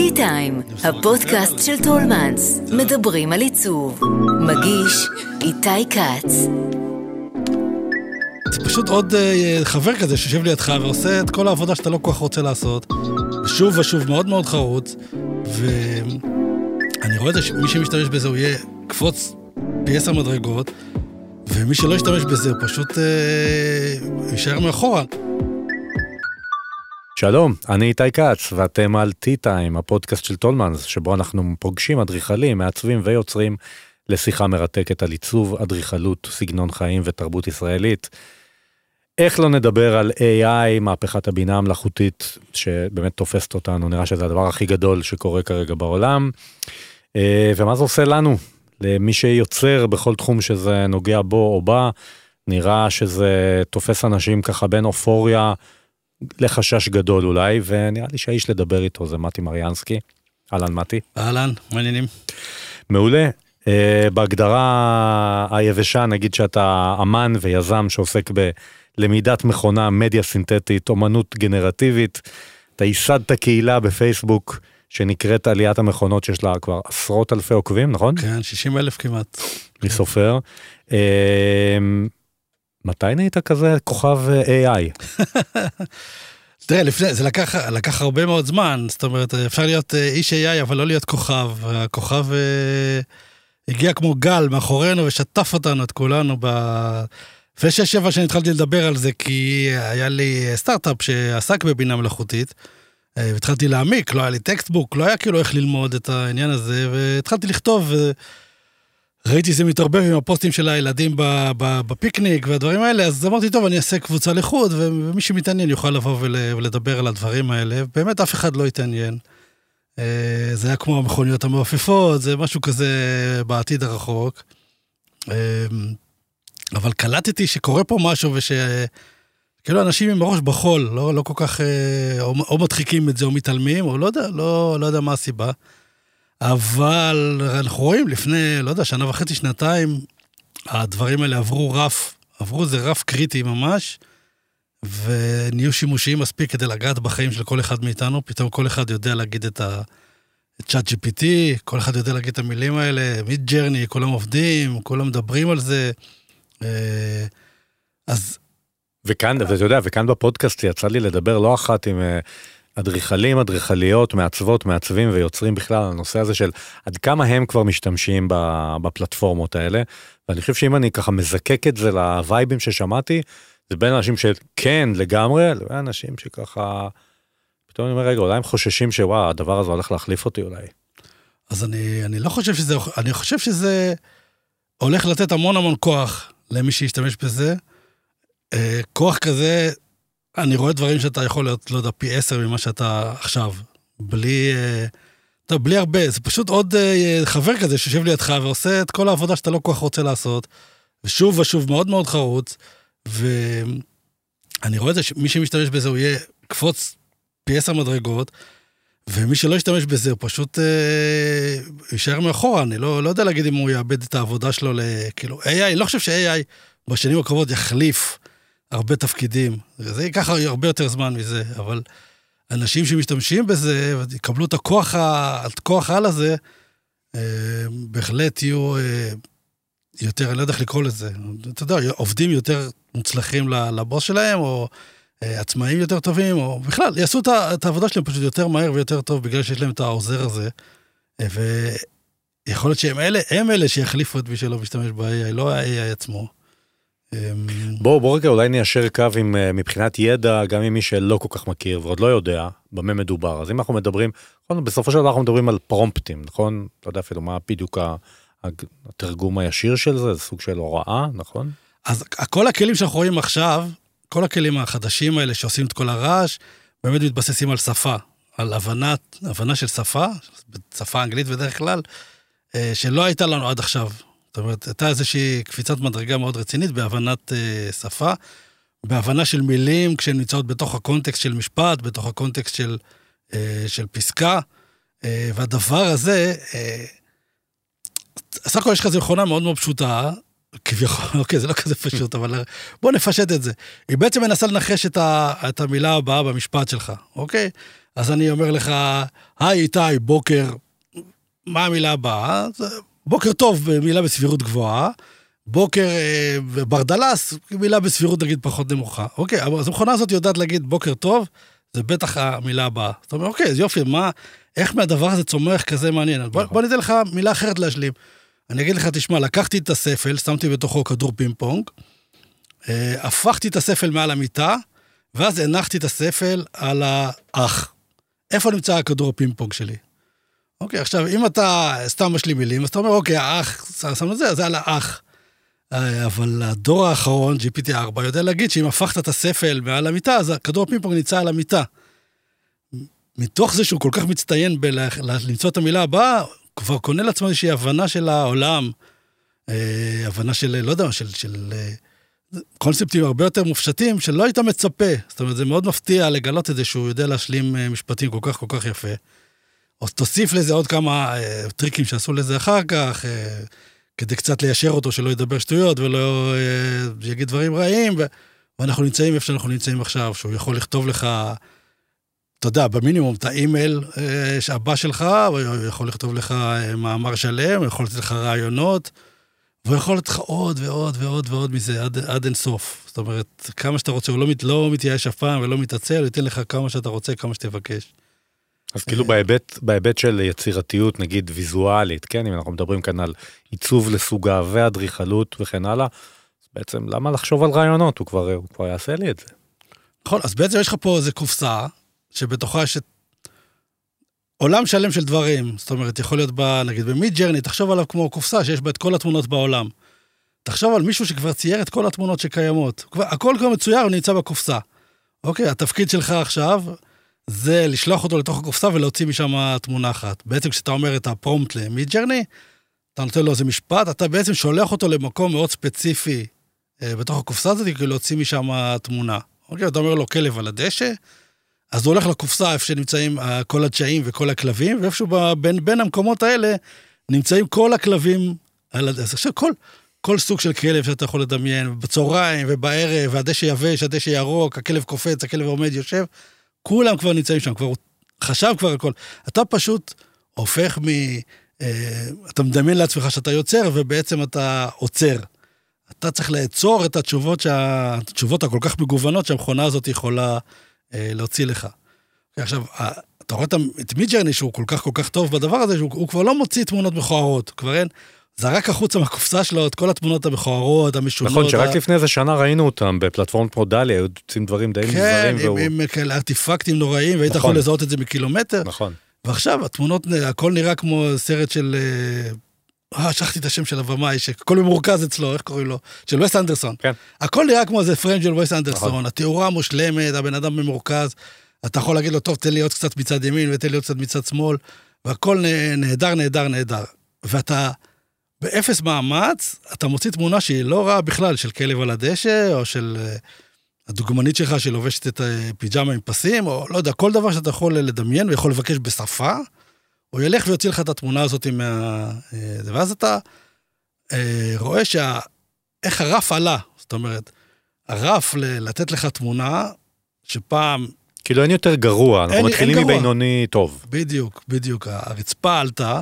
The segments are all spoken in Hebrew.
טי טיים, הפודקאסט של טולמנס, מדברים על עיצוב. מגיש איתי כץ. זה פשוט עוד uh, חבר כזה שיושב לידך ועושה את כל העבודה שאתה לא כל כך רוצה לעשות. שוב ושוב, מאוד מאוד חרוץ. ואני רואה את זה שמי שמשתמש בזה הוא יהיה קפוץ פי עשר מדרגות, ומי שלא ישתמש בזה הוא פשוט uh, יישאר מאחורה. שלום, אני איתי כץ, ואתם על T-Time, הפודקאסט של טולמנס, שבו אנחנו פוגשים אדריכלים, מעצבים ויוצרים לשיחה מרתקת על עיצוב, אדריכלות, סגנון חיים ותרבות ישראלית. איך לא נדבר על AI, מהפכת הבינה המלאכותית, שבאמת תופסת אותנו, נראה שזה הדבר הכי גדול שקורה כרגע בעולם. אה, ומה זה עושה לנו, למי שיוצר בכל תחום שזה נוגע בו או בה, נראה שזה תופס אנשים ככה בין אופוריה לחשש גדול אולי, ונראה לי שהאיש לדבר איתו זה מתי מריאנסקי. אהלן מתי. אהלן, מעניינים. מעולה. Uh, בהגדרה היבשה נגיד שאתה אמן ויזם שעוסק בלמידת מכונה, מדיה סינתטית, אומנות גנרטיבית. אתה ייסדת קהילה בפייסבוק שנקראת עליית המכונות שיש לה כבר עשרות אלפי עוקבים, נכון? כן, 60 אלף כמעט. מי סופר. Uh, מתי נהיית כזה כוכב אה, AI? תראה, לפני, זה לקח, לקח הרבה מאוד זמן, זאת אומרת, אפשר להיות אה, איש AI, אבל לא להיות כוכב. הכוכב אה, הגיע כמו גל מאחורינו ושטף אותנו, את כולנו, ב... לפני שש שבע שנים התחלתי לדבר על זה, כי היה לי סטארט-אפ שעסק בבינה מלאכותית, והתחלתי להעמיק, לא היה לי textbook, לא היה כאילו איך ללמוד את העניין הזה, והתחלתי לכתוב. ראיתי זה מתערבב עם הפוסטים של הילדים בפיקניק והדברים האלה, אז אמרתי, טוב, אני אעשה קבוצה לחוד, ומי שמתעניין יוכל לבוא ולדבר על הדברים האלה. באמת אף אחד לא התעניין. אה, זה היה כמו המכוניות המעופפות, זה משהו כזה בעתיד הרחוק. אה, אבל קלטתי שקורה פה משהו וש... כאילו אנשים עם הראש בחול, לא, לא כל כך, אה, או, או מדחיקים את זה או מתעלמים, או לא יודע, לא, לא יודע מה הסיבה. אבל אנחנו רואים לפני, לא יודע, שנה וחצי, שנתיים, הדברים האלה עברו רף, עברו איזה רף קריטי ממש, ונהיו שימושיים מספיק כדי לגעת בחיים של כל אחד מאיתנו. פתאום כל אחד יודע להגיד את ה... צ'אט GPT, כל אחד יודע להגיד את המילים האלה, מיד ג'רני, כולם עובדים, כולם מדברים על זה. אה, אז... וכאן, ואתה יודע, וכאן בפודקאסט יצא לי לדבר לא אחת עם אה, אדריכלים, אדריכליות, מעצבות, מעצבים ויוצרים בכלל, הנושא הזה של עד כמה הם כבר משתמשים בפלטפורמות האלה. ואני חושב שאם אני ככה מזקק את זה לווייבים ששמעתי, זה בין אנשים שכן לגמרי, לבין אנשים שככה, פתאום אני אומר, רגע, אולי הם חוששים שוואו, הדבר הזה הולך להחליף אותי אולי. אז אני, אני לא חושב שזה, אני חושב שזה הולך לתת המון המון כוח למי שישתמש בזה. אה, כוח כזה אני רואה דברים שאתה יכול להיות, לא יודע, פי עשר ממה שאתה עכשיו. בלי... אה, אתה בלי הרבה, זה פשוט עוד אה, חבר כזה שיושב לידך ועושה את כל העבודה שאתה לא כל כך רוצה לעשות. ושוב ושוב, מאוד מאוד חרוץ. ואני רואה את זה, שמי שמשתמש בזה הוא יהיה קפוץ פי עשר מדרגות, ומי שלא ישתמש בזה הוא פשוט אה, יישאר מאחורה. אני לא, לא יודע להגיד אם הוא יאבד את העבודה שלו לכאילו AI, אני לא חושב ש-AI בשנים הקרובות יחליף הרבה תפקידים. זה ייקח הרבה יותר זמן מזה, אבל אנשים שמשתמשים בזה יקבלו את הכוח, הכוח על הזה, אה, בהחלט יהיו אה, יותר, אני לא יודע איך לקרוא לזה, אתה יודע, עובדים יותר מוצלחים לבוס שלהם, או אה, עצמאים יותר טובים, או בכלל, יעשו את העבודה שלהם פשוט יותר מהר ויותר טוב, בגלל שיש להם את העוזר הזה. ויכול להיות שהם אלה, הם אלה שיחליפו את מי שלא משתמש ב-AI, לא ה-AI עצמו. אמ, בואו בוא רגע אולי ניישר קו עם אה, מבחינת ידע גם עם מי שלא כל כך מכיר ועוד לא יודע במה מדובר. אז אם אנחנו מדברים נכון, בסופו של דבר אנחנו מדברים על פרומפטים נכון? לא יודע אפילו מה בדיוק התרגום הישיר של זה זה סוג של הוראה נכון? אז כל הכלים שאנחנו רואים עכשיו כל הכלים החדשים האלה שעושים את כל הרעש באמת מתבססים על שפה על הבנת הבנה של שפה שפה אנגלית בדרך כלל אה, שלא הייתה לנו עד עכשיו זאת אומרת, הייתה איזושהי קפיצת מדרגה מאוד רצינית בהבנת uh, שפה, בהבנה של מילים כשהן נמצאות בתוך הקונטקסט של משפט, בתוך הקונטקסט של, uh, של פסקה, uh, והדבר הזה, סך הכל יש לך איזו מכונה מאוד מאוד פשוטה, כביכול, אוקיי, זה לא כזה פשוט, אבל בוא נפשט את זה. היא בעצם מנסה לנחש את, ה, את המילה הבאה במשפט שלך, אוקיי? אז אני אומר לך, היי איתי, בוקר, מה המילה הבאה? בוקר טוב, מילה בסבירות גבוהה. בוקר אה, ברדלס, מילה בסבירות נגיד פחות נמוכה. אוקיי, אז המכונה הזאת יודעת להגיד בוקר טוב, זה בטח המילה הבאה. זאת אומרת, אוקיי, אז יופי, מה, איך מהדבר הזה צומח כזה מעניין? בוא, נכון. בוא ניתן לך מילה אחרת להשלים. אני אגיד לך, תשמע, לקחתי את הספל, שמתי בתוכו כדור פינג פונג, אה, הפכתי את הספל מעל המיטה, ואז הנחתי את הספל על האח. איפה נמצא הכדור הפינג פונג שלי? אוקיי, עכשיו, אם אתה סתם משלים מילים, אז אתה אומר, אוקיי, האח, שמנו את זה, זה על האח. אה, אבל הדור האחרון, GPT-4, יודע להגיד שאם הפכת את הספל מעל המיטה, אז הכדור הפינג פונג נמצא על המיטה. מתוך זה שהוא כל כך מצטיין בלמצוא את המילה הבאה, כבר קונה לעצמו איזושהי הבנה של העולם, אה, הבנה של, לא יודע, של, של אה, קונספטים הרבה יותר מופשטים, שלא היית מצפה. זאת אומרת, זה מאוד מפתיע לגלות את זה שהוא יודע להשלים אה, משפטים כל כך כל כך יפה. או תוסיף לזה עוד כמה אה, טריקים שעשו לזה אחר כך, אה, כדי קצת ליישר אותו, שלא ידבר שטויות ולא אה, יגיד דברים רעים, ו... ואנחנו נמצאים איפה שאנחנו נמצאים עכשיו, שהוא יכול לכתוב לך, אתה יודע, במינימום את האימייל אה, הבא שלך, הוא יכול לכתוב לך אה, מאמר שלם, הוא יכול לתת לך רעיונות, והוא יכול לתת לך עוד ועוד ועוד ועוד מזה עד, עד אין סוף. זאת אומרת, כמה שאתה רוצה, הוא לא, מת, לא מתייאש אף פעם ולא מתעצל, הוא ייתן לך כמה שאתה רוצה, כמה שתבקש. אז כאילו בהיבט, בהיבט של יצירתיות, נגיד ויזואלית, כן, אם אנחנו מדברים כאן על עיצוב לסוגה ואדריכלות וכן הלאה, אז בעצם למה לחשוב על רעיונות? הוא כבר, הוא כבר יעשה לי את זה. נכון, אז בעצם יש לך פה איזה קופסה, שבתוכה יש את עולם שלם של דברים. זאת אומרת, יכול להיות בה, נגיד במיד ג'רני, תחשוב עליו כמו קופסה שיש בה את כל התמונות בעולם. תחשוב על מישהו שכבר צייר את כל התמונות שקיימות. הכל כבר מצויר, הוא נמצא בקופסה. אוקיי, התפקיד שלך עכשיו זה לשלוח אותו לתוך הקופסה ולהוציא משם תמונה אחת. בעצם כשאתה אומר את הפרומפט למיד ג'רני, אתה נותן לו איזה משפט, אתה בעצם שולח אותו למקום מאוד ספציפי אה, בתוך הקופסה הזאת, כדי להוציא משם תמונה. אוקיי, אתה אומר לו כלב על הדשא, אז הוא הולך לקופסה איפה שנמצאים אה, כל הדשאים וכל הכלבים, ואיפשהו בין, בין המקומות האלה נמצאים כל הכלבים על הדשא. עכשיו, כל, כל סוג של כלב שאתה יכול לדמיין, בצהריים ובערב, והדשא יבש, הדשא ירוק, הכלב קופץ, הכלב עומד, יושב, כולם כבר נמצאים שם, כבר חשב כבר הכל. אתה פשוט הופך מ... אה, אתה מדמיין לעצמך שאתה יוצר, ובעצם אתה עוצר. אתה צריך לעצור את התשובות, שה... התשובות הכל כך מגוונות שהמכונה הזאת יכולה אה, להוציא לך. עכשיו, אתה רואה את מידג'רני שהוא כל כך כל כך טוב בדבר הזה, שהוא הוא כבר לא מוציא תמונות מכוערות, כבר אין, זרק החוצה מהקופסה שלו את כל התמונות המכוערות, המשונות. נכון, שרק ה- לפני איזה שנה ראינו אותם בפלטפורמות כמו דליה, היו יוצאים דברים די כן, מוזרים. עם, והוא- עם כאלה ארטיפקטים נוראים, והיית נכון. יכול לזהות את זה מקילומטר. נכון. ועכשיו התמונות, הכל נראה כמו סרט של... אה, אה, שכחתי את השם של הבמאי, שהכל ממורכז אצלו, איך קוראים לו? של וס אנדרסון. כן. הכל נראה כמו איזה פריים של וס אנדרסון, נכון. התאורה מושלמת, הבן אדם ממורכז, אתה יכול להגיד לו, טוב, תן לי עוד קצת מצד ימין ותן לי עוד קצת מצד שמאל, והכל נה- נהדר, נהדר, נהדר. ואתה, באפס מאמץ, אתה מוציא תמונה שהיא לא רעה בכלל, של כלב על הדשא, או של אה, הדוגמנית שלך שלובשת את הפיג'מה עם פסים, או לא יודע, כל דבר שאתה יכול לדמיין ויכול לבקש בשפה, הוא ילך ויוציא לך את התמונה הזאת מה... אה, ואז אתה אה, רואה שה... איך הרף עלה. זאת אומרת, הרף ל- לתת לך תמונה, שפעם, כאילו אין יותר גרוע, אנחנו אין- מתחילים. מבינוני טוב. בדיוק, בדיוק, הרצפה עלתה,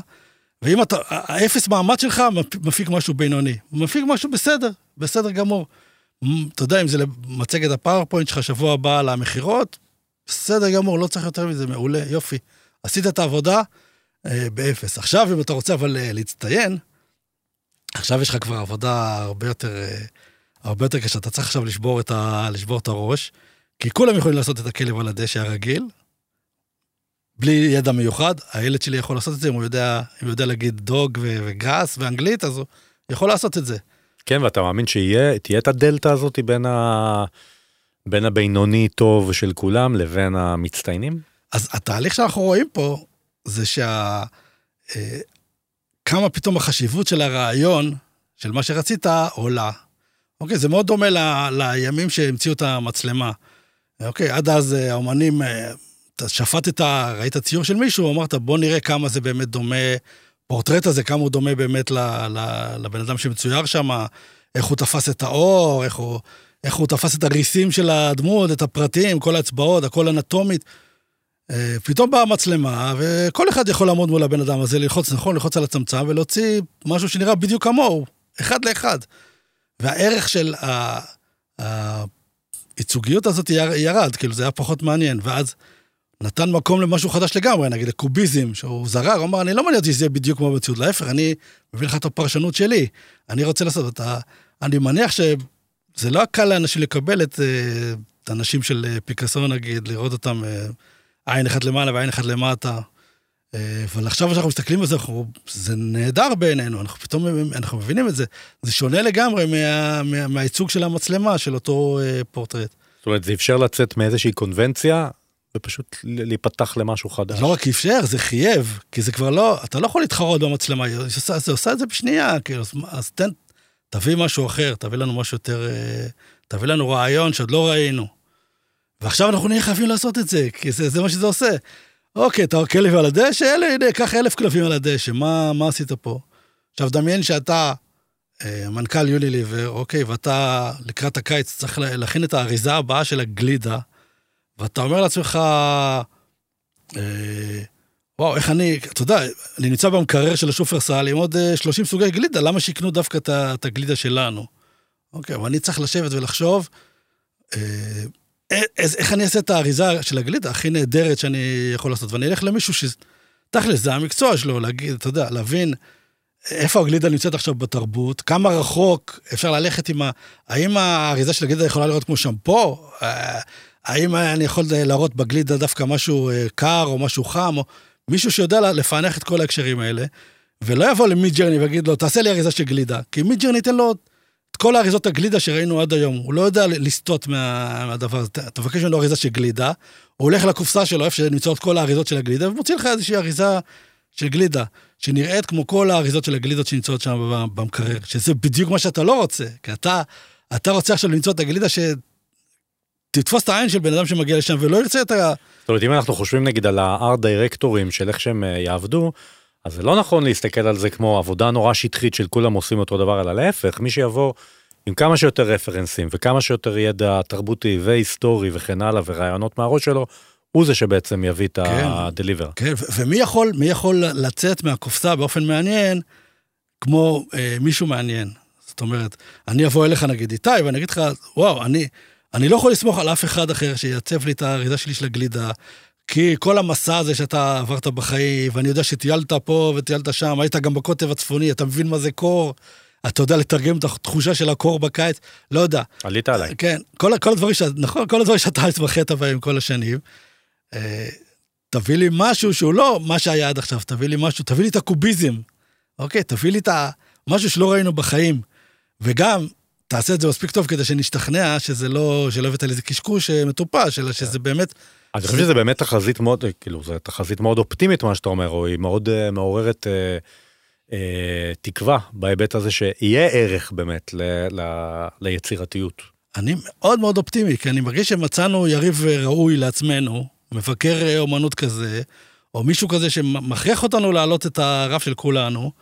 ואם אתה, האפס מאמץ שלך מפ- מפיק משהו בינוני. מפיק משהו בסדר, בסדר גמור. אתה יודע, אם זה למצגת ה PowerPoint שלך שבוע הבא על המכירות, בסדר גמור, לא צריך יותר מזה, מעולה, יופי. עשית את העבודה אה, באפס. עכשיו, אם אתה רוצה אבל אה, להצטיין, עכשיו יש לך כבר עבודה הרבה יותר, אה, הרבה יותר קשה. אתה צריך עכשיו לשבור את, ה, לשבור את הראש, כי כולם יכולים לעשות את הכלב על הדשא הרגיל, בלי ידע מיוחד. הילד שלי יכול לעשות את זה, אם הוא יודע, אם הוא יודע להגיד דוג ו- וגראס ואנגלית, אז הוא יכול לעשות את זה. כן, ואתה מאמין שתהיה את הדלתא הזאת בין, ה... בין הבינוני טוב של כולם לבין המצטיינים? אז התהליך שאנחנו רואים פה, זה שה... אה, כמה פתאום החשיבות של הרעיון, של מה שרצית, עולה. אוקיי, זה מאוד דומה ל... לימים שהמציאו את המצלמה. אוקיי, עד אז אה, האומנים, אה, אתה שפטת, ראית ציור של מישהו, אמרת, בוא נראה כמה זה באמת דומה, פורטרט הזה, כמה הוא דומה באמת. לבן אדם שמצויר שם, איך הוא תפס את האור, איך הוא... איך הוא תפס את הריסים של הדמות, את הפרטים, כל האצבעות, הכל אנטומית. אה, פתאום באה מצלמה, וכל אחד יכול לעמוד מול הבן אדם הזה, ללחוץ נכון, ללחוץ על הצמצם ולהוציא משהו שנראה בדיוק כמוהו, אחד לאחד. והערך של. הייצוגיות הזאת ירד, כאילו זה היה פחות מעניין, ואז נתן מקום למשהו חדש לגמרי, נגיד לקוביזם, שהוא זרר, אמר, אני לא מעניין אותי שזה יהיה בדיוק כמו במציאות, להפך, אני מביא לך את הפרשנות שלי, אני רוצה לעשות אותה. אני מניח שזה לא קל לאנשים לקבל את, אה, את האנשים של אה, פיקאסו, נגיד, לראות אותם אה, עין אחת למעלה ועין אחת למטה. אבל עכשיו כשאנחנו מסתכלים על זה, אנחנו, זה נהדר בעינינו, אנחנו פתאום אנחנו מבינים את זה. זה שונה לגמרי מה, מה, מהייצוג של המצלמה, של אותו פורטרט. זאת אומרת, זה אפשר לצאת מאיזושהי קונבנציה ופשוט להיפתח למשהו חדש. לא רק אפשר, זה חייב, כי זה כבר לא, אתה לא יכול להתחרות במצלמה, זה עושה את זה בשנייה, כאילו, אז תן, תביא משהו אחר, תביא לנו משהו יותר, אה, תביא לנו רעיון שעוד לא ראינו. ועכשיו אנחנו נהיה חייבים לעשות את זה, כי זה, זה מה שזה עושה. אוקיי, אתה כלב על הדשא, אלה, הנה, קח אלף כלבים על הדשא, מה, מה עשית פה? עכשיו, דמיין שאתה אה, מנכ"ל יוניליבר, אוקיי, ואתה לקראת הקיץ צריך להכין את האריזה הבאה של הגלידה, ואתה אומר לעצמך, אה, וואו, איך אני, אתה יודע, אני נמצא במקרר של השופרסל עם עוד 30 אה, סוגי גלידה, למה שיקנו דווקא את הגלידה שלנו? אוקיי, אבל אני צריך לשבת ולחשוב, אה, איך, איך אני אעשה את האריזה של הגלידה הכי נהדרת שאני יכול לעשות, ואני אלך למישהו ש... תכל'ס, זה המקצוע שלו, להגיד, אתה יודע, להבין איפה הגלידה נמצאת עכשיו בתרבות, כמה רחוק אפשר ללכת עם ה... האם האריזה של הגלידה יכולה לראות כמו שמפו? האם אני יכול להראות בגלידה דווקא משהו אה, קר או משהו חם, או מישהו שיודע לפענח את כל ההקשרים האלה, ולא יבוא ל Midjourney ויגיד לו, תעשה לי אריזה של גלידה, כי Midjourney ייתן לו את כל האריזות הגלידה שראינו עד היום, הוא לא יודע לסטות מה, מהדבר הזה. אתה מבקש ממנו אריזה של גלידה, הוא הולך לקופסה שלו, איפה שנמצאות כל האריזות של הגלידה, ומוציא לך איזושהי אריזה של גלידה, שנראית כמו כל האריזות של הגלידות שנמצאות שם במקרר, שזה בדיוק מה שאתה לא רוצה, כי אתה, אתה רוצה עכשיו למצוא את הגלידה ש... תתפוס את העין של בן אדם שמגיע לשם ולא ירצה את ה... זאת אומרת, אם אנחנו חושבים נגיד על הארט דירקטורים של איך שהם אה, יעבדו, אז זה לא נכון להסתכל על זה כמו עבודה נורא שטחית של כולם עושים אותו דבר, אלא להפך, מי שיבוא עם כמה שיותר רפרנסים וכמה שיותר ידע תרבותי והיסטורי וכן הלאה ורעיונות מהראש שלו, הוא זה שבעצם יביא את כן, הדליבר. כן, ומי יכול, יכול לצאת מהקופסה באופן מעניין, כמו אה, מישהו מעניין. זאת אומרת, אני אבוא אליך נגיד איתי, ואני אגיד לך, וואו, אני, אני לא יכול לסמוך על אף אחד אחר שיעצב לי את האריזה שלי של הגלידה, כי כל המסע הזה שאתה עברת בחיים, ואני יודע שטיילת פה וטיילת שם, היית גם בקוטב הצפוני, אתה מבין מה זה קור, אתה יודע לתרגם את התחושה של הקור בקיץ, לא יודע. עלית עליי. כן, כל, כל הדברים, ש... נכון, כל הדברים שאתה התמחית בהם כל השנים. אה, תביא לי משהו שהוא לא מה שהיה עד עכשיו, תביא לי משהו, תביא לי את הקוביזם, אוקיי? תביא לי את ה... משהו שלא ראינו בחיים. וגם, תעשה את זה מספיק טוב כדי שנשתכנע שזה לא, שלא הבאת על איזה קשקוש אה, מטופש, אלא שזה באמת... אני חושב שזה באמת תחזית מאוד, כאילו, זו תחזית מאוד אופטימית מה שאתה אומר, או היא מאוד uh, מעוררת תקווה בהיבט הזה שיהיה ערך באמת ליצירתיות. אני מאוד מאוד אופטימי, כי אני מרגיש שמצאנו יריב ראוי לעצמנו, מבקר אומנות כזה, או מישהו כזה שמכריח אותנו להעלות את הרף של כולנו.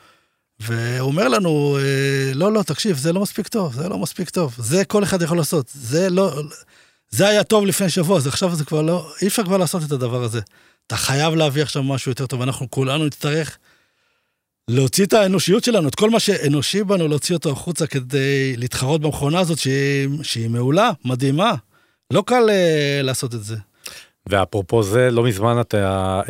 והוא אומר לנו, אה, לא, לא, תקשיב, זה לא מספיק טוב, זה לא מספיק טוב, זה כל אחד יכול לעשות, זה לא, זה היה טוב לפני שבוע, אז עכשיו זה כבר לא, אי אפשר כבר לעשות את הדבר הזה. אתה חייב להביא עכשיו משהו יותר טוב, אנחנו כולנו נצטרך להוציא את האנושיות שלנו, את כל מה שאנושי בנו, להוציא אותו החוצה כדי להתחרות במכונה הזאת שהיא, שהיא מעולה, מדהימה. לא קל uh, לעשות את זה. ואפרופו זה, לא מזמן אתה... uh,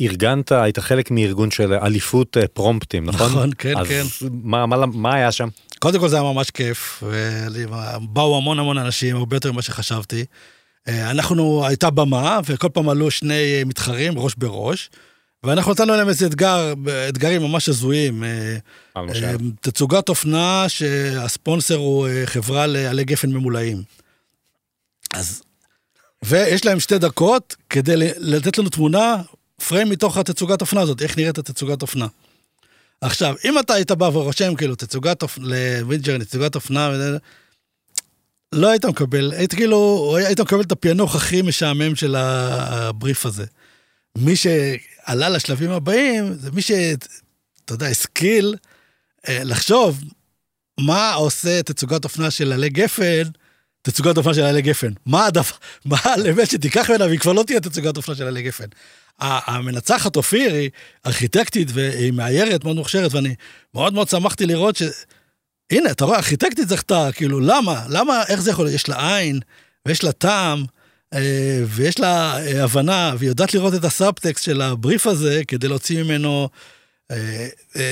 ארגנת, היית חלק מארגון של אליפות אה, פרומפטים, נכון? נכון, כן, אז כן. אז מה, מה, מה היה שם? קודם כל זה היה ממש כיף, ובאו המון המון אנשים, הרבה יותר ממה שחשבתי. אה, אנחנו, הייתה במה, וכל פעם עלו שני אה, מתחרים, ראש בראש, ואנחנו נתנו להם איזה אתגר, אתגרים ממש הזויים. תצוגת אופנה שהספונסר הוא חברה לעלי גפן ממולאים. אז, ויש להם שתי דקות כדי לתת לנו תמונה frame מתוך התצוגת אופנה הזאת, איך נראית התצוגת אופנה. עכשיו, אם אתה היית בא ורושם כאילו תצוגת אופנה, לווינג'ר, תצוגת אופנה, לא היית מקבל, היית כאילו, היית מקבל את הפענוח הכי משעמם של הבריף הזה. מי שעלה לשלבים הבאים, זה מי ש... אתה יודע, השכיל אה, לחשוב מה עושה תצוגת אופנה של עלי גפן תצוגת אופנה של עלי גפן. מה הדבר, מה האלמנט שתיקח ממנה והיא כבר לא תהיה תצוגת אופנה של עלי גפן. המנצחת אופיר היא ארכיטקטית והיא מאיירת, מאוד מוכשרת, ואני מאוד מאוד שמחתי לראות ש... הנה, אתה רואה, ארכיטקטית זכתה, כאילו, למה? למה, איך זה יכול להיות? יש לה עין, ויש לה טעם, אה, ויש לה אה, הבנה, והיא יודעת לראות את הסאבטקסט של הבריף הזה כדי להוציא ממנו אה,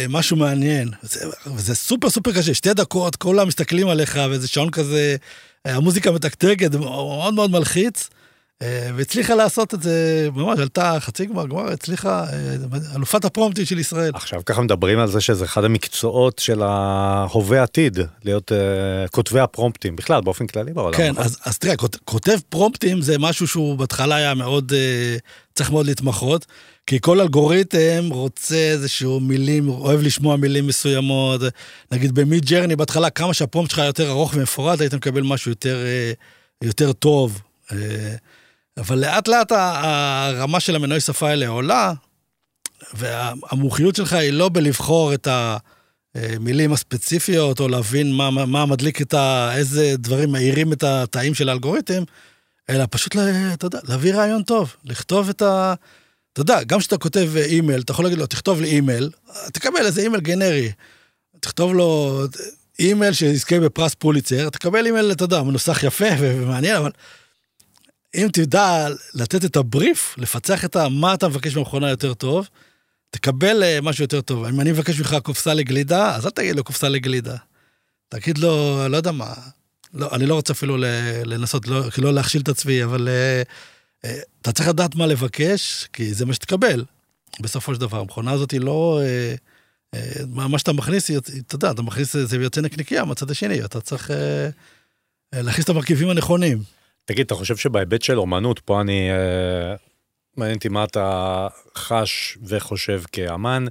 משהו מעניין. וזה, וזה סופר סופר קשה, שתי דקות, כולם מסתכלים עליך, ואיזה שעון כזה, המוזיקה מתקתקת, מאוד מאוד מלחיץ. אה, והצליחה לעשות את זה, ממש עלתה חצי גמר, גמר, הצליחה, אה, אלופת הפרומפטים של ישראל. עכשיו ככה מדברים על זה שזה אחד המקצועות של ההווה עתיד, להיות uh, כותבי הפרומפטים, בכלל, באופן כללי בעולם. כן, נכון? אז, אז תראה, כותב פרומפטים זה משהו שהוא בהתחלה היה מאוד, uh, צריך מאוד להתמחות, כי כל אלגוריתם רוצה איזשהו מילים, אוהב לשמוע מילים מסוימות, נגיד במיד ג'רני, בהתחלה כמה שהפרומפט שלך יותר ארוך ומפורט, היית מקבל משהו יותר, uh, יותר טוב. Uh, אבל לאט לאט הרמה של המנועי שפה האלה עולה, והמומחיות שלך היא לא בלבחור את המילים הספציפיות, או להבין מה, מה מדליק את ה... איזה דברים מאירים את התאים של האלגוריתם, אלא פשוט, אתה יודע, להביא רעיון טוב, לכתוב את ה... אתה יודע, גם כשאתה כותב אימייל, אתה יכול להגיד לו, תכתוב לי אימייל, תקבל איזה אימייל גנרי. תכתוב לו אימייל שיזכה בפרס פוליצר, תקבל אימייל, אתה יודע, מנוסח יפה ומעניין, אבל אם תדע לתת את הבריף, לפצח את מה אתה מבקש במכונה יותר טוב, תקבל אה, משהו יותר טוב. אם אני מבקש ממך קופסה לגלידה, אז אל תגיד לו קופסה לגלידה. תגיד לו, לא יודע מה, לא, אני לא רוצה אפילו לנסות, לא, לא להכשיל את עצמי, אבל uh, uh, אתה צריך לדעת מה לבקש, כי זה מה שתקבל, בסופו של דבר. המכונה הזאת היא לא... Uh, מה שאתה מכניס, אתה יודע, אתה מכניס, זה יוצא נקניקייה מהצד השני, אתה צריך להכניס את המרכיבים הנכונים. תגיד, אתה חושב שבהיבט של אומנות, פה אני... אה, מעניין אותי מה אתה חש וחושב כאמן,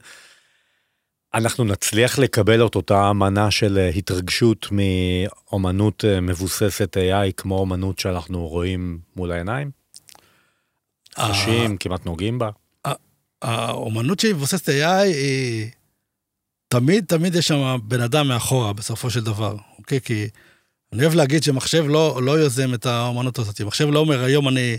אנחנו נצליח לקבל את אותה אמנה של אה, התרגשות מאומנות אה, מבוססת AI כמו אומנות שאנחנו רואים מול העיניים? אנשים כמעט נוגעים בה? האומנות שהיא מבוססת AI היא... תמיד, תמיד יש שם בן אדם מאחורה בסופו של דבר, אוקיי? כי אני אוהב להגיד שמחשב לא, לא יוזם את האומנות הזאת. מחשב לא אומר, היום אני...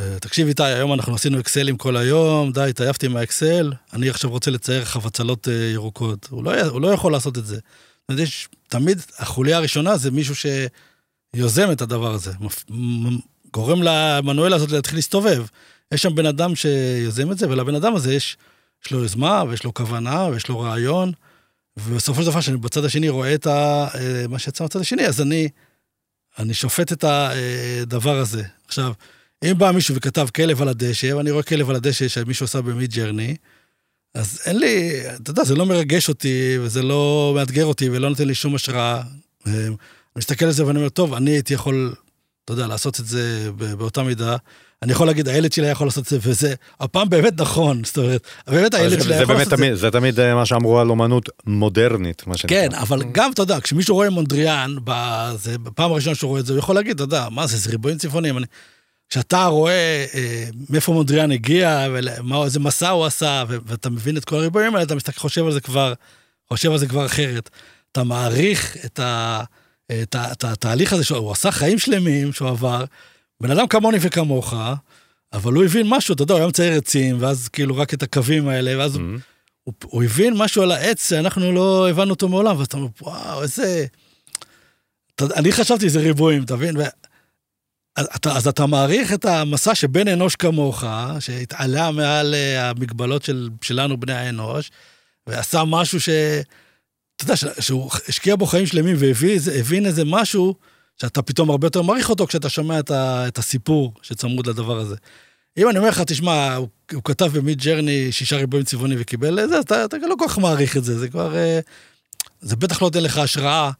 אה, תקשיב איתי, היום אנחנו עשינו אקסלים כל היום, די, התעייפתי מהאקסל, אני עכשיו רוצה לצייר חבצלות אה, ירוקות. הוא לא, הוא לא יכול לעשות את זה. יש, תמיד החוליה הראשונה זה מישהו שיוזם את הדבר הזה, גורם למנואל הזאת להתחיל להסתובב. יש שם בן אדם שיוזם את זה, ולבן אדם הזה יש, יש לו יוזמה, ויש לו כוונה, ויש לו רעיון. ובסופו של דבר, כשאני בצד השני רואה את ה, אה, מה שיצא בצד השני, אז אני, אני שופט את הדבר הזה. עכשיו, אם בא מישהו וכתב כלב על הדשא, ואני רואה כלב על הדשא שמישהו עשה במיד ג'רני, אז אין לי, אתה יודע, זה לא מרגש אותי, וזה לא מאתגר אותי, ולא נותן לי שום השראה. אה, אני מסתכל על זה ואני אומר, טוב, אני הייתי יכול, אתה יודע, לעשות את זה באותה מידה. אני יכול להגיד, הילד שלי יכול לעשות את זה, וזה הפעם באמת נכון, זאת אומרת, באמת הילד שלי יכול לעשות את זה. זה תמיד אה, מה שאמרו על אומנות מודרנית, מה שנקרא. כן, אבל גם, אתה יודע, כשמישהו רואה מונדריאן, בפעם הראשונה שהוא רואה את זה, הוא יכול להגיד, אתה יודע, מה זה, זה ריבועים צפוניים. כשאתה רואה אה, מאיפה מונדריאן הגיע, ואיזה מסע הוא עשה, ואתה מבין את כל הריבועים האלה, אתה מסתכל, חושב על זה כבר, חושב על זה כבר אחרת. אתה מעריך את, ה, את, ה, את התהליך הזה, שהוא עשה חיים שלמים שהוא עבר, בן אדם כמוני וכמוך, אבל הוא הבין משהו, אתה יודע, הוא היה מצייר עצים, ואז כאילו רק את הקווים האלה, ואז mm-hmm. הוא, הוא, הבין משהו על העץ שאנחנו לא הבנו אותו מעולם, ואז אתה אומר, וואו, איזה... אתה, אני חשבתי שזה ריבועים, אתה מבין? ו... אז, אתה, אז אתה מעריך את המסע שבן אנוש כמוך, שהתעלה מעל אה, המגבלות של, שלנו, בני האנוש, ועשה משהו ש... יודע, שהוא השקיע בו חיים שלמים והבין איזה משהו שאתה פתאום הרבה יותר מעריך אותו כשאתה שומע את, ה, את הסיפור שצמוד לדבר הזה. אם אני אומר לך, תשמע, הוא, הוא כתב במיד ג'רני שישה ריבועים צבעוני וקיבל את זה, אתה, אתה לא כל כך מעריך את זה, זה כבר... אה, זה בטח לא נותן לך השראה,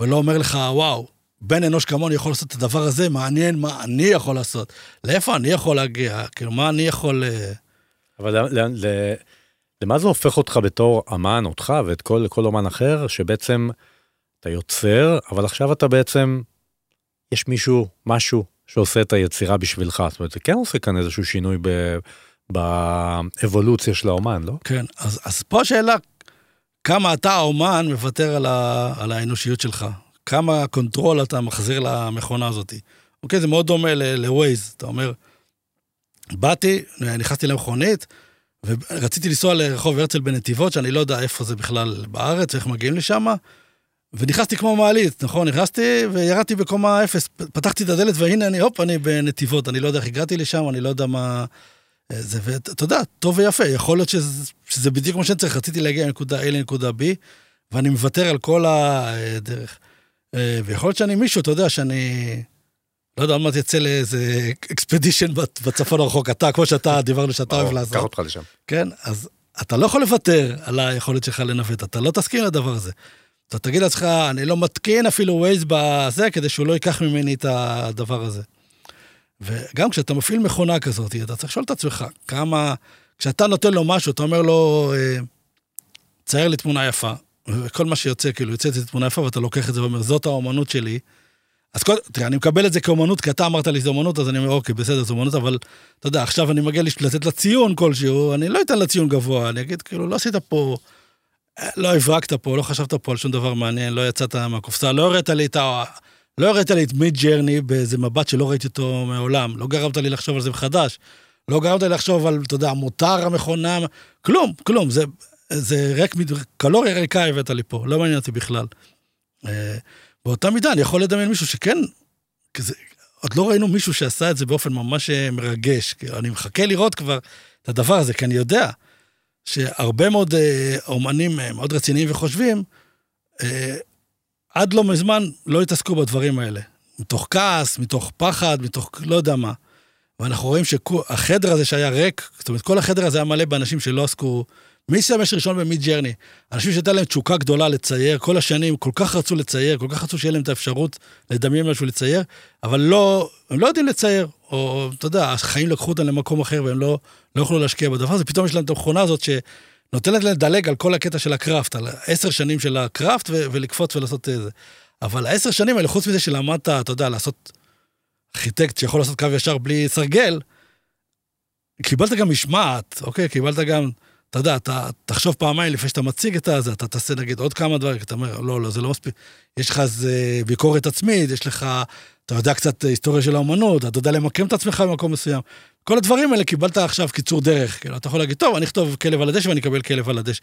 ולא אומר לך, וואו, בן אנוש כמוני יכול לעשות את הדבר הזה, מעניין מה אני יכול לעשות. לאיפה אני יכול להגיע? כאילו, מה אני יכול... אה, אבל ל, ל, למה זה הופך אותך בתור אמן, אותך ואת כל, כל אומן אחר, שבעצם אתה יוצר, אבל עכשיו אתה בעצם יש מישהו, משהו, שעושה את היצירה בשבילך. זאת אומרת, זה כן עושה כאן איזשהו שינוי ב... באבולוציה של האומן, לא? כן, אז, אז פה השאלה, כמה אתה האומן מוותר על, ה, על האנושיות שלך? כמה control אתה מחזיר למכונה הזאת. אוקיי, זה מאוד דומה ל-Waze, אתה אומר, באתי, נכנסתי למכונית, ורציתי לנסוע לרחוב הרצל בנתיבות, שאני לא יודע איפה זה בכלל בארץ, איך מגיעים לשם, ונכנסתי כמו מעלית, נכון? נכנסתי וירדתי בקומה אפס, פתחתי את הדלת והנה אני, הופ, אני בנתיבות, אני לא יודע איך הגעתי לשם, אני לא יודע מה... אה, זה, ואתה יודע, טוב ויפה, יכול להיות שזה, שזה בדיוק מה שאני צריך, רציתי להגיע מנקודה A לנקודה B, ואני מוותר על כל הדרך. אה, ויכול להיות שאני מישהו, אתה יודע, שאני... לא יודע, עוד מעט יצא לאיזה אקספדישן בצפון הרחוק, אתה, כמו שאתה, דיברנו שאתה אוהב לעשות. קח אותך לשם. כן, אז אתה לא יכול לוותר על היכולת שלך לנווט, אתה לא תסכים לדבר הזה. אתה תגיד לעצמך, אני לא מתקין אפילו ווייז בזה, כדי שהוא לא ייקח ממני את הדבר הזה. וגם כשאתה מפעיל מכונה כזאת, אתה צריך לשאול את עצמך, כמה... כשאתה נותן לו משהו, אתה אומר לו, אה, צייר לי תמונה יפה, וכל מה שיוצא, כאילו, יוצא לי תמונה יפה, ואתה לוקח את זה ואומר, זאת האומנות שלי. אז כל, תראה, אני מקבל את זה כאומנות, כי אתה אמרת לי שזה אומנות, אז אני אומר, אוקיי, בסדר, זו אומנות, אבל אתה יודע, עכשיו אני מגיע לתת לה ציון כלשהו, אני לא אתן לה ציון גבוה, אני אגיד, כאילו, לא עשית פה, לא הברקת פה, לא חשבת פה על שום דבר מעניין, לא יצאת מהקופסה, לא הראת לי את ה... לא הראת לי את מיד ג'רני באיזה מבט שלא ראיתי אותו מעולם, לא גרמת לי לחשוב על זה מחדש, לא גרמת לי לחשוב על, אתה יודע, מותר המכונה, כלום, כלום, זה, זה ריק, קלוריה ריקה הבאת לי פה, לא מעניין אותי בכלל. באותה מידה אני יכול לדמיין מישהו שכן, כזה, עוד לא ראינו מישהו שעשה את זה באופן ממש אה, מרגש. אני מחכה לראות כבר את הדבר הזה, כי אני יודע שהרבה מאוד אה, אומנים אה, מאוד רציניים וחושבים, אה, עד לא מזמן לא התעסקו בדברים האלה. מתוך כעס, מתוך פחד, מתוך לא יודע מה. ואנחנו רואים שהחדר הזה שהיה ריק, זאת אומרת, כל החדר הזה היה מלא באנשים שלא עסקו מי השתמש ראשון במיד ג'רני? אנשים שהייתה להם תשוקה גדולה לצייר, כל השנים כל כך רצו לצייר, כל כך רצו שיהיה להם את האפשרות לדמיין משהו לצייר, אבל לא, הם לא יודעים לצייר, או אתה יודע, החיים לקחו אותם למקום אחר והם לא, לא יכלו להשקיע בדבר הזה, פתאום יש להם את המכונה הזאת שנותנת להם לדלג על כל הקטע של הקראפט, על עשר שנים של הקראפט ו- ולקפוץ ולעשות את זה. אבל העשר שנים האלה, חוץ מזה שלמדת, אתה יודע, לעשות ארכיטקט שיכול לעשות קו ישר בלי סרגל, קיבלת גם משמעת, אוקיי? קיבלת גם... אתה יודע, אתה תחשוב פעמיים לפני שאתה מציג את הזה, אתה תעשה נגיד עוד כמה דברים, אתה אומר, לא, לא, זה לא מספיק. יש לך איזה ביקורת עצמית, יש לך, אתה יודע קצת היסטוריה של האומנות, אתה יודע למקם את עצמך במקום מסוים. כל הדברים האלה קיבלת עכשיו קיצור דרך, כאילו, אתה יכול להגיד, טוב, אני אכתוב כלב על הדשא ואני אקבל כלב על הדשא.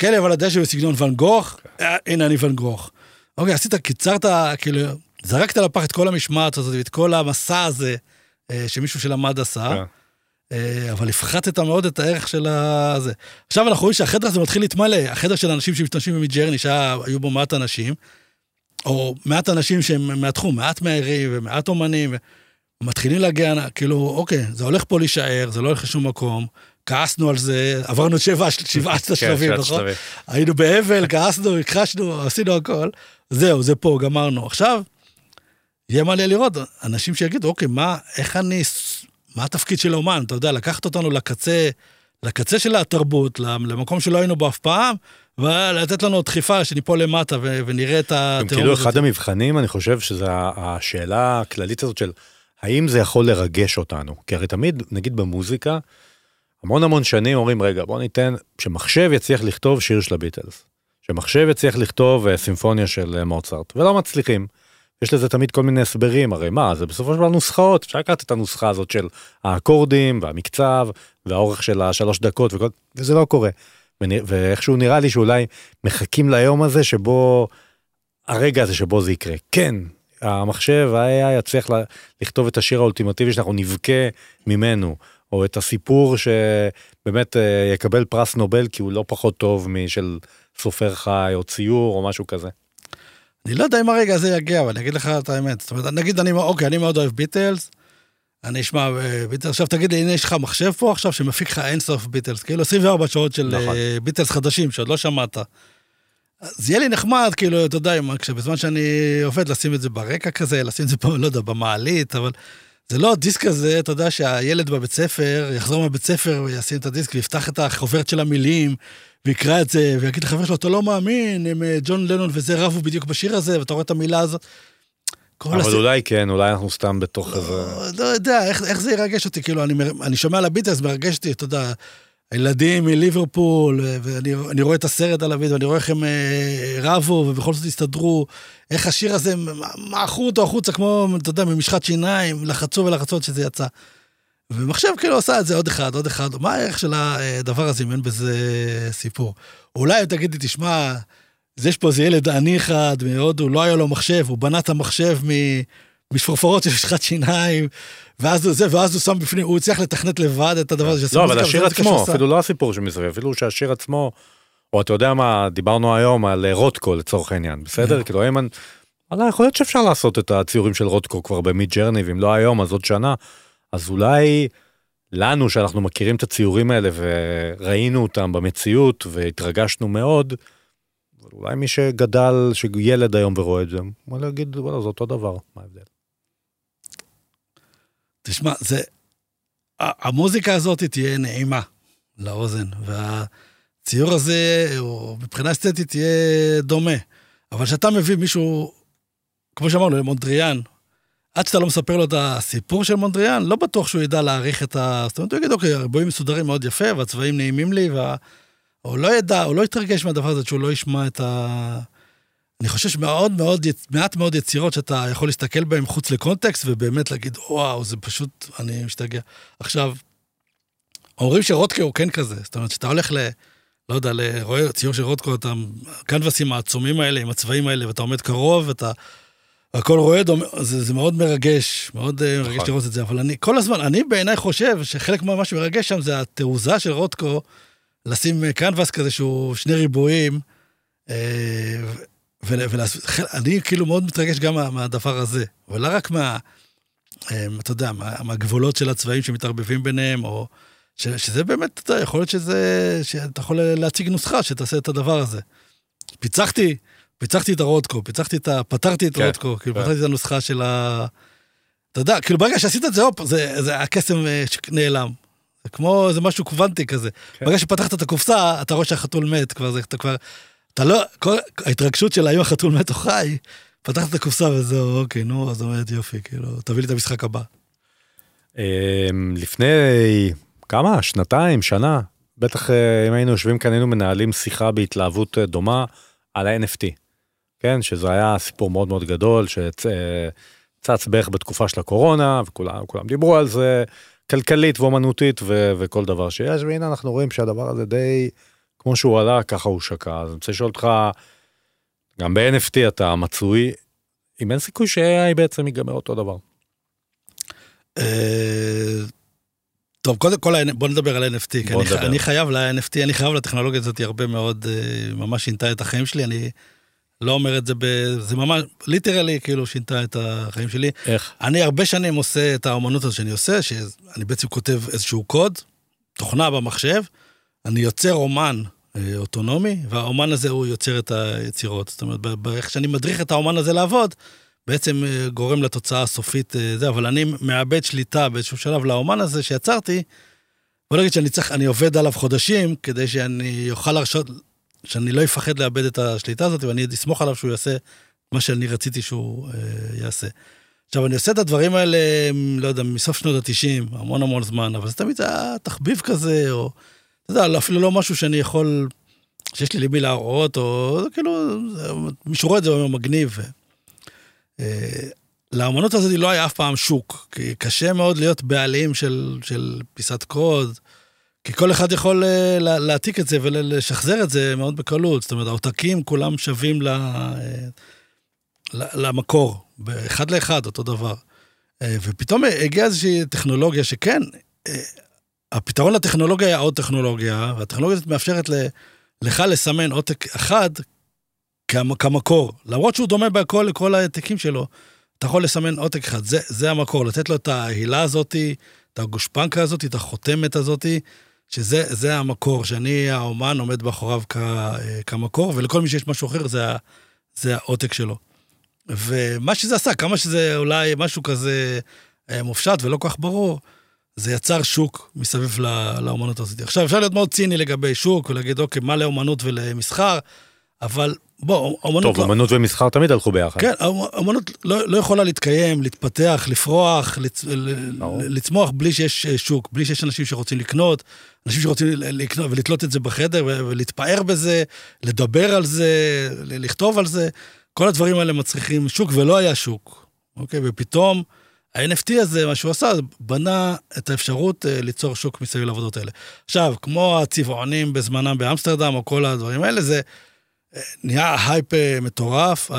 כלב על הדשא בסגנון ואן גוך, אה, הנה אני ואן גוך. אוקיי, עשית, קיצרת, כאילו, זרקת לפח את כל המשמעת הזאת ואת כל המסע הזה אה, שמישהו שלמד עשה. כן. אה, אבל הפחתת מאוד את הערך של הזה. עכשיו אנחנו רואים שהחדר הזה מתחיל להתמלא, החדר של אנשים שמשתמשים במידג'רני, שהיו בו מעט אנשים, או מעט אנשים שהם מהתחום, מעט מהערים ומעט אומנים, ומתחילים להגיע, כאילו, אוקיי, זה הולך פה להישאר, זה לא הולך לשום מקום, כעסנו על זה, עברנו שבעה, שבעת השלבים, נכון? היינו באבל, כעסנו, הכחשנו, עשינו הכל, זהו, זה פה, גמרנו. עכשיו, יהיה מה לראות, אנשים שיגידו, אוקיי, מה, איך אני מה התפקיד של אומן? אתה יודע, לקחת אותנו לקצה, לקצה של התרבות, למקום שלא היינו בו אף פעם, ולתת לנו דחיפה שניפול למטה ו- ונראה את התיאוריה. כאילו אחד המבחנים, אני חושב שזו השאלה הכללית הזאת של האם זה יכול לרגש אותנו. כי הרי תמיד, נגיד במוזיקה, המון המון שנים אומרים, רגע, בוא ניתן, שמחשב יצליח לכתוב שיר של הביטלס. שמחשב יצליח לכתוב אה, סימפוניה של אה, מוצרט, ולא מצליחים. יש לזה תמיד כל מיני הסברים, הרי מה, זה בסופו של דבר נוסחאות, אפשר לקחת את הנוסחה הזאת של האקורדים והמקצב והאורך של השלוש דקות וכל, וזה לא קורה. ואיכשהו נראה לי שאולי מחכים ליום הזה שבו, הרגע הזה שבו זה יקרה. כן, המחשב, ה-AI יצליח לכתוב את השיר האולטימטיבי שאנחנו נבכה ממנו, או את הסיפור שבאמת אה, יקבל פרס נובל כי הוא לא פחות טוב משל סופר חי או ציור או משהו כזה. אני לא יודע אם הרגע הזה יגיע, אבל אני אגיד לך את האמת. זאת אומרת, נגיד, אני, אוקיי, אני מאוד אוהב ביטלס, אני אשמע אה, ביטלס, עכשיו תגיד לי, הנה יש לך מחשב פה עכשיו שמפיק לך אינסוף ביטלס, כאילו 24 שעות של נכון. אה, ביטלס חדשים שעוד לא שמעת. אז יהיה לי נחמד, כאילו, אתה יודע, בזמן שאני עובד, לשים את זה ברקע כזה, לשים את זה פה, לא יודע, במעלית, אבל זה לא הדיסק הזה, אתה יודע, שהילד בבית ספר, יחזור מהבית ספר וישים את הדיסק ויפתח את החוברת של המילים, ויקרא את זה, ויגיד לחבר שלו, אתה לא מאמין, הם אה, ג'ון לנון וזה רבו בדיוק בשיר הזה, ואתה רואה את המילה הזאת. אבל הס... אולי כן, אולי אנחנו סתם בתוך לא, איזה... לא יודע, איך, איך זה ירגש אותי, כאילו, אני, אני שומע על הביטלס, מרגש אותי, אתה יודע, הילדים מליברפול, ואני אני רואה את הסרט על הווידאו, ואני רואה איך הם אה, רבו, ובכל זאת הסתדרו, איך השיר הזה, מעכו אותו החוצה כמו, אתה יודע, ממשחת שיניים, לחצו ולחצו עד שזה יצא. ומחשב כאילו עשה את זה עוד אחד, עוד אחד, מה הערך של הדבר הזה אם אין בזה סיפור? אולי אם תגידי, תשמע, יש פה איזה ילד עני אחד מהודו, לא היה לו מחשב, הוא בנה את המחשב משפורפרות של משחת שיניים, ואז הוא, זה, ואז הוא שם בפנים, הוא הצליח לתכנת לבד את הדבר הזה. לא, אבל השיר עצמו, אפילו לא הסיפור שמסביב, אפילו שהשיר עצמו, או אתה יודע מה, דיברנו היום על רוטקו לצורך העניין, בסדר? כן. כאילו, איימן, יכול להיות שאפשר לעשות את הציורים של רוטקו כבר במיד ג'רני, ואם לא היום, אז עוד שנה. אז אולי לנו, שאנחנו מכירים את הציורים האלה וראינו אותם במציאות והתרגשנו מאוד, אולי מי שגדל, שילד היום ורואה את זה, הוא להגיד, וואלה, זה אותו דבר, מה ההבדל? תשמע, זה... המוזיקה הזאת תהיה נעימה לאוזן, והציור הזה, או מבחינה אסתטית, יהיה דומה. אבל כשאתה מביא מישהו, כמו שאמרנו, למונדריאן, עד שאתה לא מספר לו את הסיפור של מונדריאן, לא בטוח שהוא ידע להעריך את ה... זאת אומרת, הוא יגיד, אוקיי, הריבועים מסודרים מאוד יפה, והצבעים נעימים לי, וה... הוא לא ידע, הוא לא יתרגש מהדבר הזה, שהוא לא ישמע את ה... אני חושב שמאוד מאוד, מעט מאוד יצירות שאתה יכול להסתכל בהן חוץ לקונטקסט, ובאמת להגיד, וואו, זה פשוט, אני משתגע. עכשיו, אומרים שרודקה הוא כן כזה, זאת אומרת, שאתה הולך ל... לא יודע, רואה ציור של רודקו, אתה... קנבסים העצומים האלה, עם הצבעים האלה, ואתה עומד קרוב, ואתה... הכל רועד, זה, זה מאוד מרגש, מאוד אה, נכון. מרגש לראות את זה, אבל אני כל הזמן, אני בעיניי חושב שחלק ממה שמרגש שם זה התעוזה של רודקו, לשים קנבס כזה שהוא שני ריבועים, אה, ואני כאילו מאוד מתרגש גם מה, מהדבר הזה, ולא רק מה, אה, אתה יודע, מה, מהגבולות של הצבעים שמתערבבים ביניהם, או ש, שזה באמת, אתה יכול להיות שזה, שאתה יכול להציג נוסחה שתעשה את הדבר הזה. פיצחתי, פיצחתי את הרודקו, פיצחתי את ה... פתרתי את כן, הרודקו, כאילו כן. פתרתי את הנוסחה של ה... אתה יודע, כאילו ברגע שעשית את זה, הופ, זה, זה הקסם אה, נעלם. זה כמו, זה משהו קוונטי כזה. כן. ברגע שפתחת את הקופסה, אתה רואה שהחתול מת, כבר זה, אתה כבר... אתה לא, כל ההתרגשות של האם החתול מת או חי, פתחת את הקופסה וזהו, אוקיי, נו, אז אומרת יופי, כאילו, תביא לי את המשחק הבא. אמ, לפני כמה? שנתיים, שנה, בטח אה, אם היינו יושבים כאן, היינו מנהלים שיחה בהתלהבות אה, דומה על ה-NFT. כן, שזה היה סיפור מאוד מאוד גדול, שצץ בערך בתקופה של הקורונה, וכולם דיברו על זה, כלכלית ואומנותית ו- וכל דבר שיש, והנה אנחנו רואים שהדבר הזה די, כמו שהוא עלה, ככה הוא שקע. אז אני רוצה לשאול אותך, גם ב-NFT אתה מצוי, אם אין סיכוי ש-AI בעצם ייגמר אותו דבר. אה, טוב, קודם כל בוא נדבר על NFT, כי אני, אני חייב ל-NFT, אני חייב לטכנולוגיה הזאת הרבה מאוד, אה, ממש שינתה את החיים שלי, אני לא אומר את זה ב... זה ממש, ליטרלי, כאילו, שינתה את החיים שלי. איך? אני הרבה שנים עושה את האומנות הזאת שאני עושה, שאני בעצם כותב איזשהו קוד, תוכנה במחשב, אני יוצר אומן אה, אוטונומי, והאומן הזה הוא יוצר את היצירות. זאת אומרת, באיך שאני מדריך את האומן הזה לעבוד, בעצם אה, גורם לתוצאה הסופית אה, זה, אבל אני מאבד שליטה באיזשהו שלב לאומן הזה שיצרתי, בוא נגיד שאני צריך, אני עובד עליו חודשים, כדי שאני אוכל להרשות, שאני לא אפחד לאבד את השליטה הזאת, ואני אסמוך עליו שהוא יעשה מה שאני רציתי שהוא אה, יעשה. עכשיו, אני עושה את הדברים האלה, לא יודע, מסוף שנות ה-90, המון המון זמן, אבל זה תמיד היה תחביב כזה, או, אתה יודע, אפילו לא משהו שאני יכול, שיש לי למי להראות, או כאילו, מישהו רואה את זה, הוא מגניב. אה, לאמנות הזאת לא היה אף פעם שוק, כי קשה מאוד להיות בעלים של, של פיסת קוד. כי כל אחד יכול אה, להעתיק את זה ולשחזר את זה מאוד בקלות. זאת אומרת, העותקים כולם שווים אה, למקור, אחד לאחד, אותו דבר. אה, ופתאום הגיעה איזושהי טכנולוגיה שכן, הפתרון לטכנולוגיה היה עוד טכנולוגיה, והטכנולוגיה הזאת מאפשרת לך לסמן עותק אחד כמקור. למרות שהוא דומה בהכל לכל העתקים שלו, אתה יכול לסמן עותק אחד, זה, זה המקור, לתת לו את ההילה הזאתי, את הגושפנקה הזאתי, את החותמת הזאתי, שזה המקור, שאני האומן עומד מאחוריו כ, כמקור, ולכל מי שיש משהו אחר זה, זה העותק שלו. ומה שזה עשה, כמה שזה אולי משהו כזה אה, מופשט ולא כל כך ברור, זה יצר שוק מסביב לאומנות הזאת. עכשיו, אפשר להיות מאוד ציני לגבי שוק ולהגיד, אוקיי, מה לאומנות ולמסחר, אבל בוא, אמנות... טוב, לא- אמנות ומסחר תמיד הלכו ביחד. כן, אמנות לא, לא יכולה להתקיים, להתפתח, לפרוח, לצ, ברור. לצמוח בלי שיש אה, שוק, בלי שיש אנשים שרוצים לקנות, אנשים שרוצים לקנות ולתלות את זה בחדר ולהתפאר בזה, לדבר על זה, לכתוב על זה. כל הדברים האלה מצריכים שוק, ולא היה שוק, אוקיי? ופתאום ה-NFT הזה, מה שהוא עשה, בנה את האפשרות אה, ליצור שוק מסביב לעבודות האלה. עכשיו, כמו הצבעונים בזמנם באמסטרדם, או כל הדברים האלה, זה אה, נהיה הייפ אה, מטורף,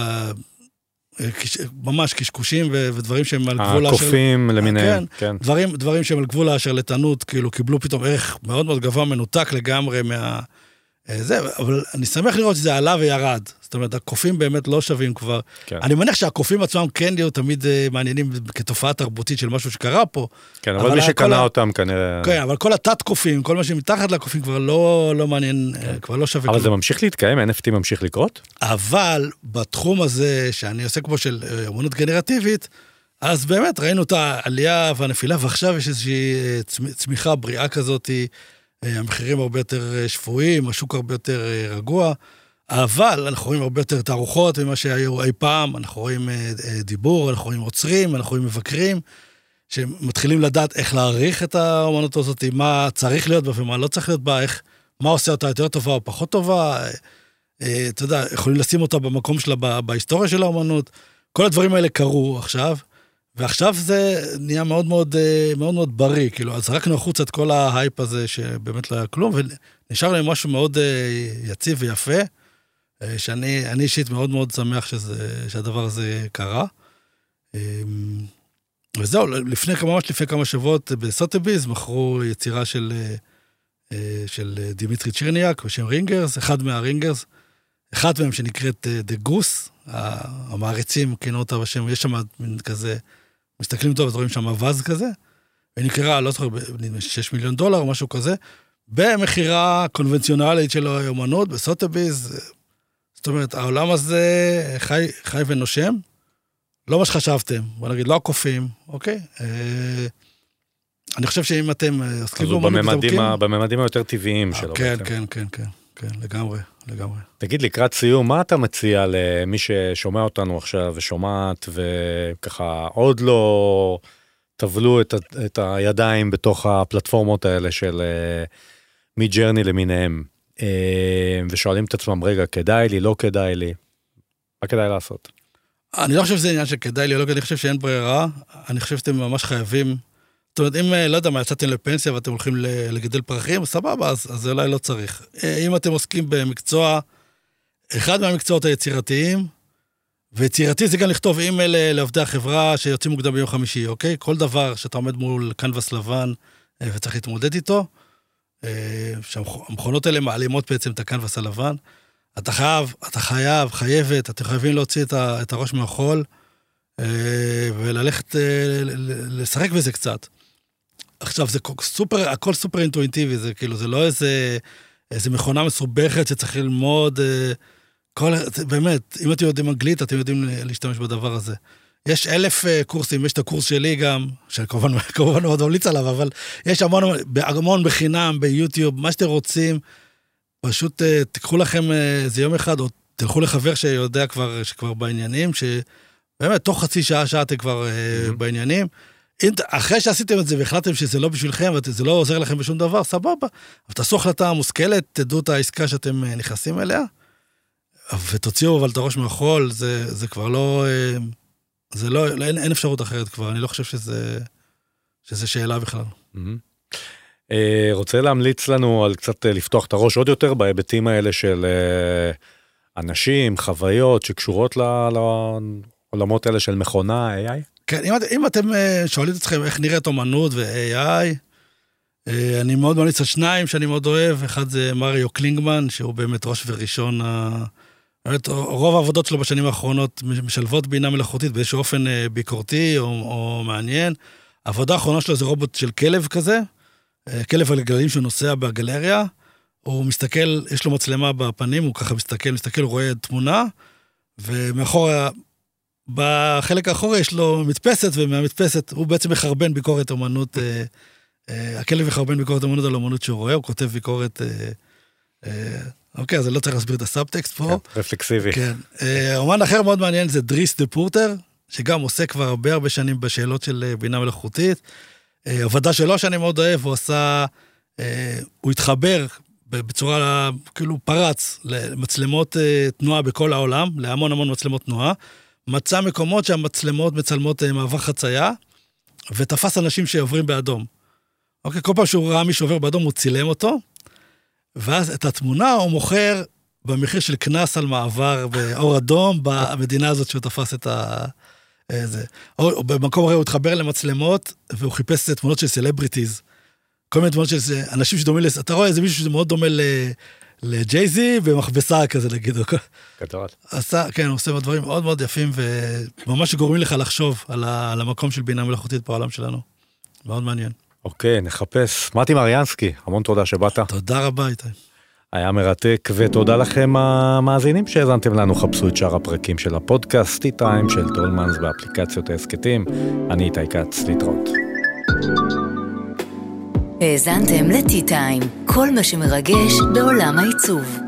ממש קשקושים ו- ודברים שהם על גבול השר... הקופים למיניהם, כן. כן. דברים, דברים שהם על גבול השרלטנות, כאילו קיבלו פתאום ערך מאוד מאוד גבוה, מנותק לגמרי מה... אה, זה, אבל אני שמח לראות שזה עלה וירד. זאת אומרת, הקופים באמת לא שווים כבר. כן. אני מניח שהקופים עצמם כן יהיו תמיד אה, מעניינים כתופעה תרבותית של משהו שקרה פה. כן, אבל אבל מי כל שקנה ה- אותם כנראה... כן, אבל כל התת-קופים, כל מה שמתחת לקופים כבר לא, לא מעניין, אה, כבר לא שווה אבל זה כלום. ממשיך להתקיים, NFT ממשיך לקרות? אבל בתחום הזה, שאני עוסק בו של אמנות גנרטיבית, אז באמת ראינו את העלייה והנפילה, ועכשיו יש איזושהי צמ- צמיחה בריאה כזאת, אה, המחירים הרבה יותר אה, שפויים, השוק הרבה יותר אה, רגוע, אבל אנחנו רואים הרבה יותר תערוכות ממה שהיו אי פעם, אנחנו רואים אה, אה, דיבור, אנחנו רואים עוצרים, אנחנו רואים מבקרים, שמתחילים לדעת איך להעריך את האמנות הזאת, מה צריך להיות בה ומה לא צריך להיות בה, איך, מה עושה אותה יותר טובה או פחות טובה. אה, אה, אתה יודע, יכולים לשים אותה במקום שלה בהיסטוריה של האומנות. כל הדברים האלה קרו עכשיו, ועכשיו זה נהיה מאוד מאוד, אה, מאוד, מאוד בריא, כאילו, אז זרקנו החוצה את כל ההייפ הזה שבאמת לא היה כלום, ונשאר להם משהו מאוד אה, יציב ויפה, אה, שאני אני אישית מאוד מאוד שמח שזה, שהדבר הזה קרה. אה, וזהו, לפני ממש לפני כמה שבועות ב Sotheby's מכרו יצירה של, של דימיטרי צ'רניאק בשם Ringers, אחד מה Ringers, אחד מהם שנקראת The Goose, המעריצים כינו אותה בשם, יש שם מין כזה, מסתכלים טוב, רואים שם אווז כזה, והיא נקראה, לא זוכר, נדמה לי 6 מיליון דולר או משהו כזה, במכירה קונבנציונלית של האומנות, בסוטביז. זאת אומרת, העולם הזה חי, חי ונושם, לא מה שחשבתם, בוא נגיד, לא הקופים, אוקיי? אה, אני חושב שאם אתם אה, עוסקים אז הוא באומנות בממדים היותר טבעיים אה, שלו. כן. כן, כן, כן, כן, לגמרי, לגמרי. תגיד, לקראת סיום, מה אתה מציע למי ששומע אותנו עכשיו ושומעת וככה עוד לא טבלו את, ה- את הידיים בתוך הפלטפורמות האלה של מג'רני למיניהם, אה, ושואלים את עצמם, רגע, כדאי לי, לא כדאי לי, מה כדאי לעשות? אני לא חושב שזה עניין שכדאי לי או לא אני חושב שאין ברירה, אני חושב שאתם ממש חייבים. זאת אומרת, אם, אה, לא יודע מה, יצאתם לפנסיה ואתם הולכים לגדל פרחים, סבבה, אז, אז אולי לא צריך. אה, אם אתם עוסקים במקצוע, אחד מהמקצועות היצירתיים, ויצירתי זה גם לכתוב אימייל אה, לעובדי החברה שיוצאים מוקדם ביום חמישי, אוקיי? כל דבר שאתה עומד מול קנבס לבן וצריך להתמודד איתו, שהמכונות האלה מעלימות בעצם את הקנבס הלבן. אתה חייב, אתה חייב, חייבת, אתם חייבים להוציא את, הראש מהחול וללכת לשחק בזה קצת. עכשיו, זה סופר, הכל סופר אינטואיטיבי, זה כאילו, זה לא איזה, איזה מכונה מסובכת שצריך ללמוד. אה, כל, זה, באמת, אם אתם יודעים אנגלית, אתם יודעים להשתמש בדבר הזה. יש אלף אה, קורסים, יש את הקורס שלי גם, שכמובן כמובן מאוד ממליץ עליו, אבל יש המון, המון בחינם, ביוטיוב, מה שאתם רוצים. פשוט אה, תיקחו לכם איזה יום אחד, או תלכו לחבר שיודע כבר, שכבר בעניינים, שבאמת, תוך חצי שעה, שעה אתם כבר Mhm. בעניינים. אם, אחרי שעשיתם את זה והחלטתם שזה לא בשבילכם, וזה לא עוזר לכם בשום דבר, סבבה. אבל תעשו החלטה מושכלת, תדעו את העסקה שאתם אה, נכנסים אליה, ותוציאו אבל את הראש מהחול, זה, זה כבר לא... אה, זה לא, אין, אין אפשרות אחרת כבר, אני לא חושב שזה, שזה שאלה בכלל. מהמם. אה, רוצה להמליץ לנו על קצת אה, לפתוח את הראש עוד יותר בהיבטים האלה של אה, אנשים, חוויות שקשורות לעולמות האלה של מכונה, AI? כן, אם, אם אתם אה, שואלים את עצמכם איך נראית אומנות ו-AI, אה, אני מאוד ממליץ על שניים שאני מאוד אוהב, אחד זה מריו קלינגמן, שהוא באמת ראש וראשון, באמת, רוב העבודות שלו בשנים האחרונות משלבות בינה מלאכותית באיזשהו אופן אה, ביקורתי או, או מעניין. העבודה האחרונה שלו זה רובוט של כלב כזה, כלב על גלגלים שנוסע בגלריה, הוא מסתכל, יש לו מצלמה בפנים, הוא ככה מסתכל, מסתכל, רואה תמונה, ומאחורה בחלק האחורי יש לו מדפסת, ומהמדפסת הוא בעצם מחרבן ביקורת אומנות, אה, אה, הכלב מחרבן ביקורת אומנות על אומנות שהוא רואה, הוא כותב ביקורת אה, אה, אוקיי, אז אני לא צריך להסביר את הסאבטקסט פה. כן, רפלקסיבי. כן. אה, אומן אחר מאוד מעניין זה דריס דפורטר, שגם עוסק כבר הרבה הרבה שנים בשאלות של אה, בינה מלאכותית. אה, עבודה שלו שאני מאוד אוהב, הוא עשה, אה, הוא התחבר בצורה, כאילו פרץ למצלמות אה, תנועה בכל העולם, להמון המון מצלמות תנועה. מצא מקומות שהמצלמות מצלמות אה, מעבר חצייה, ותפס אנשים שעוברים באדום. אוקיי, כל פעם שהוא ראה מישהו עובר באדום, הוא צילם אותו, ואז את התמונה הוא מוכר במחיר של קנס על מעבר באור אדום במדינה הזאת שהוא תפס את ה... אה, זה. או, או במקום אחר הוא התחבר למצלמות, והוא חיפש תמונות של celebrities. כל מיני תמונות של אנשים שדומים לזה, אתה רואה איזה מישהו שמאוד דומה ל... לג'יי זי במכבסה כזה נגיד. גדול. עשה, כן, הוא עושה דברים מאוד מאוד יפים וממש גורמים לך לחשוב על, ה, על המקום של בינה מלאכותית בעולם שלנו. מאוד מעניין. אוקיי, נחפש. מתי מריאנסקי, המון תודה שבאת. תודה רבה, איתי. היה מרתק, ותודה לכם המאזינים שהאזנתם לנו. חפשו את שאר הפרקים של הפודקאסט, טי-טיים של טולמנס באפליקציות ההסכתים. אני איתי כץ, להתראות. האזנתם לטי-טיים, כל מה שמרגש בעולם העיצוב.